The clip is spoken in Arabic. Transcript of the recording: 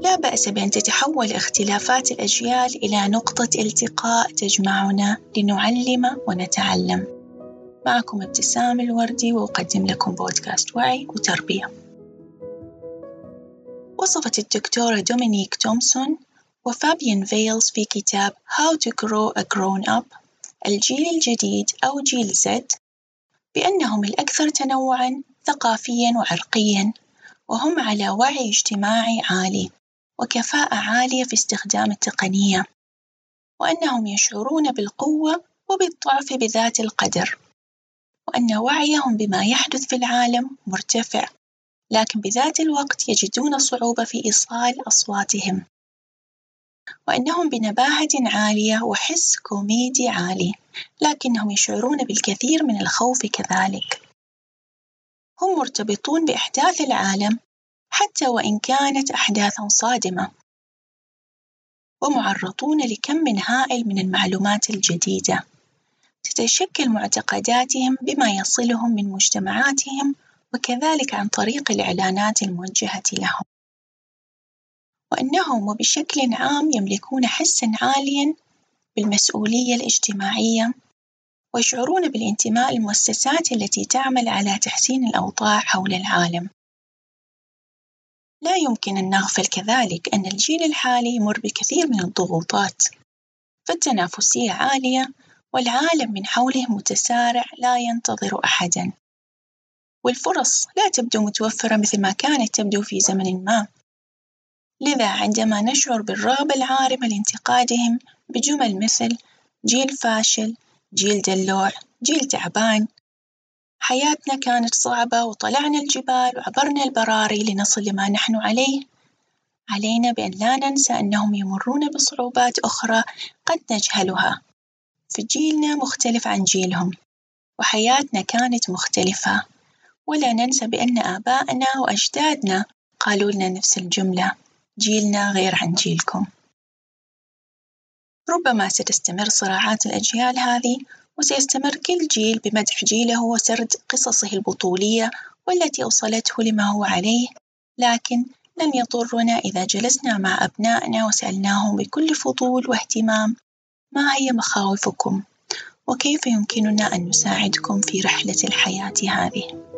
لا بأس بأن تتحول اختلافات الأجيال إلى نقطة التقاء تجمعنا لنعلم ونتعلم. معكم ابتسام الوردي وأقدم لكم بودكاست وعي وتربية. وصفت الدكتورة دومينيك تومسون وفابيان فيلز في كتاب How to Grow a Grown Up الجيل الجديد أو جيل زد بأنهم الأكثر تنوعًا ثقافيًا وعرقيًا وهم على وعي اجتماعي عالي وكفاءة عالية في استخدام التقنية وأنهم يشعرون بالقوة وبالضعف بذات القدر وأن وعيهم بما يحدث في العالم مرتفع لكن بذات الوقت يجدون صعوبة في إيصال أصواتهم وأنهم بنباهة عالية وحس كوميدي عالي لكنهم يشعرون بالكثير من الخوف كذلك. هم مرتبطون بأحداث العالم حتى وإن كانت أحداثًا صادمة. ومعرضون لكم هائل من المعلومات الجديدة. تتشكل معتقداتهم بما يصلهم من مجتمعاتهم وكذلك عن طريق الإعلانات الموجهة لهم. وأنهم وبشكل عام يملكون حسًا عاليًا بالمسؤولية الاجتماعية ويشعرون بالانتماء للمؤسسات التي تعمل على تحسين الأوضاع حول العالم. لا يمكن أن نغفل كذلك أن الجيل الحالي يمر بكثير من الضغوطات، فالتنافسية عالية والعالم من حوله متسارع لا ينتظر أحدًا، والفرص لا تبدو متوفرة مثل ما كانت تبدو في زمن ما. لذا عندما نشعر بالرغبة العارمة لانتقادهم بجمل مثل جيل فاشل، جيل دلوع، جيل تعبان، حياتنا كانت صعبة وطلعنا الجبال وعبرنا البراري لنصل لما نحن عليه، علينا بأن لا ننسى أنهم يمرون بصعوبات أخرى قد نجهلها، فجيلنا مختلف عن جيلهم، وحياتنا كانت مختلفة، ولا ننسى بأن آباءنا وأجدادنا قالوا لنا نفس الجملة جيلنا غير عن جيلكم. ربما ستستمر صراعات الأجيال هذه وسيستمر كل جيل بمدح جيله وسرد قصصه البطولية والتي أوصلته لما هو عليه، لكن لن يضرنا إذا جلسنا مع أبنائنا وسألناهم بكل فضول واهتمام ما هي مخاوفكم؟ وكيف يمكننا أن نساعدكم في رحلة الحياة هذه؟